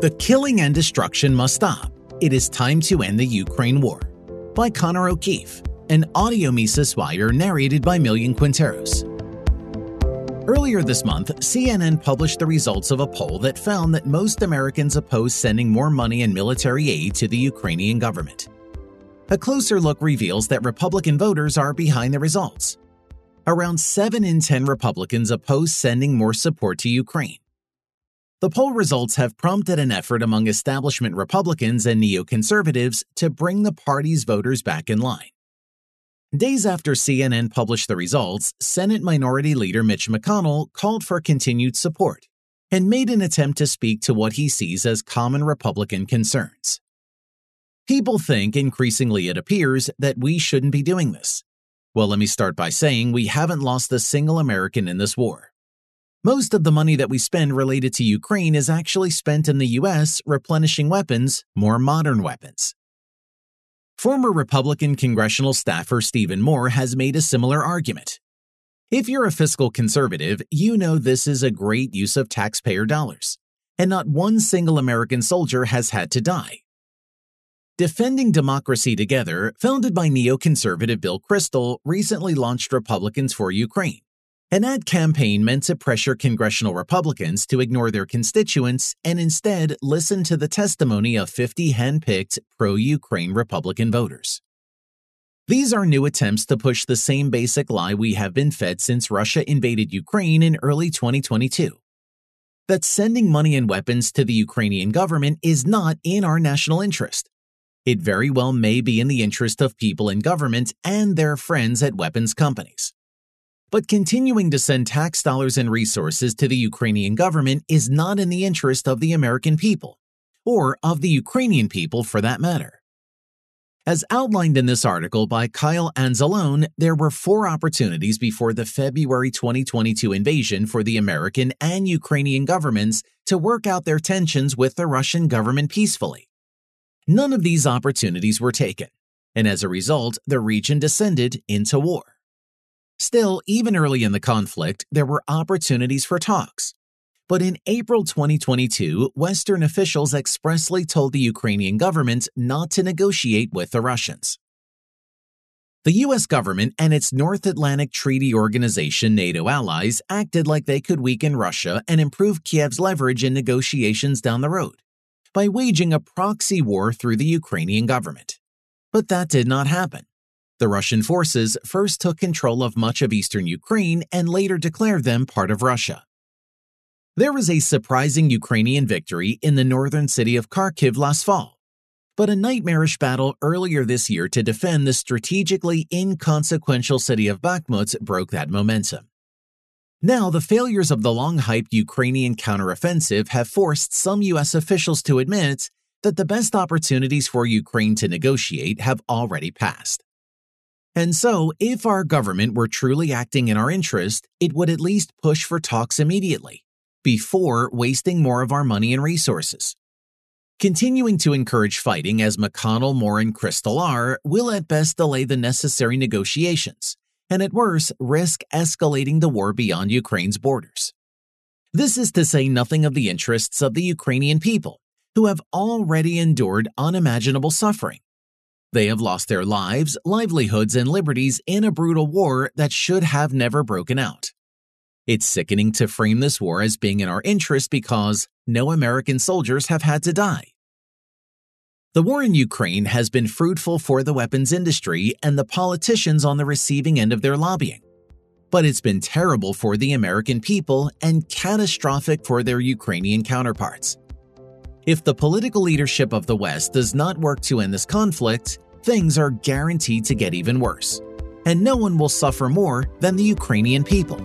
The killing and destruction must stop. It is time to end the Ukraine war. By Connor O'Keeffe, an audio Mises wire narrated by Millian Quinteros. Earlier this month, CNN published the results of a poll that found that most Americans oppose sending more money and military aid to the Ukrainian government. A closer look reveals that Republican voters are behind the results. Around 7 in 10 Republicans oppose sending more support to Ukraine. The poll results have prompted an effort among establishment Republicans and neoconservatives to bring the party's voters back in line. Days after CNN published the results, Senate Minority Leader Mitch McConnell called for continued support and made an attempt to speak to what he sees as common Republican concerns. People think, increasingly it appears, that we shouldn't be doing this. Well, let me start by saying we haven't lost a single American in this war. Most of the money that we spend related to Ukraine is actually spent in the US replenishing weapons, more modern weapons. Former Republican congressional staffer Stephen Moore has made a similar argument. If you're a fiscal conservative, you know this is a great use of taxpayer dollars, and not one single American soldier has had to die. Defending Democracy Together, founded by neoconservative Bill Kristol, recently launched Republicans for Ukraine an ad campaign meant to pressure congressional Republicans to ignore their constituents and instead listen to the testimony of 50 hand-picked pro-Ukraine Republican voters. These are new attempts to push the same basic lie we have been fed since Russia invaded Ukraine in early 2022. That sending money and weapons to the Ukrainian government is not in our national interest. It very well may be in the interest of people in government and their friends at weapons companies. But continuing to send tax dollars and resources to the Ukrainian government is not in the interest of the American people, or of the Ukrainian people for that matter. As outlined in this article by Kyle Anzalone, there were four opportunities before the February 2022 invasion for the American and Ukrainian governments to work out their tensions with the Russian government peacefully. None of these opportunities were taken, and as a result, the region descended into war. Still, even early in the conflict, there were opportunities for talks. But in April 2022, Western officials expressly told the Ukrainian government not to negotiate with the Russians. The US government and its North Atlantic Treaty Organization NATO allies acted like they could weaken Russia and improve Kiev's leverage in negotiations down the road by waging a proxy war through the Ukrainian government. But that did not happen. The Russian forces first took control of much of eastern Ukraine and later declared them part of Russia. There was a surprising Ukrainian victory in the northern city of Kharkiv last fall, but a nightmarish battle earlier this year to defend the strategically inconsequential city of Bakhmut broke that momentum. Now, the failures of the long hyped Ukrainian counteroffensive have forced some U.S. officials to admit that the best opportunities for Ukraine to negotiate have already passed. And so, if our government were truly acting in our interest, it would at least push for talks immediately, before wasting more of our money and resources. Continuing to encourage fighting as McConnell, Moore, and Kristol are will at best delay the necessary negotiations, and at worst risk escalating the war beyond Ukraine's borders. This is to say nothing of the interests of the Ukrainian people, who have already endured unimaginable suffering they have lost their lives, livelihoods, and liberties in a brutal war that should have never broken out. It's sickening to frame this war as being in our interest because no American soldiers have had to die. The war in Ukraine has been fruitful for the weapons industry and the politicians on the receiving end of their lobbying. But it's been terrible for the American people and catastrophic for their Ukrainian counterparts. If the political leadership of the West does not work to end this conflict, things are guaranteed to get even worse, and no one will suffer more than the Ukrainian people.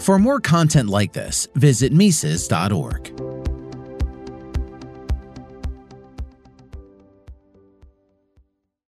For more content like this, visit Mises.org.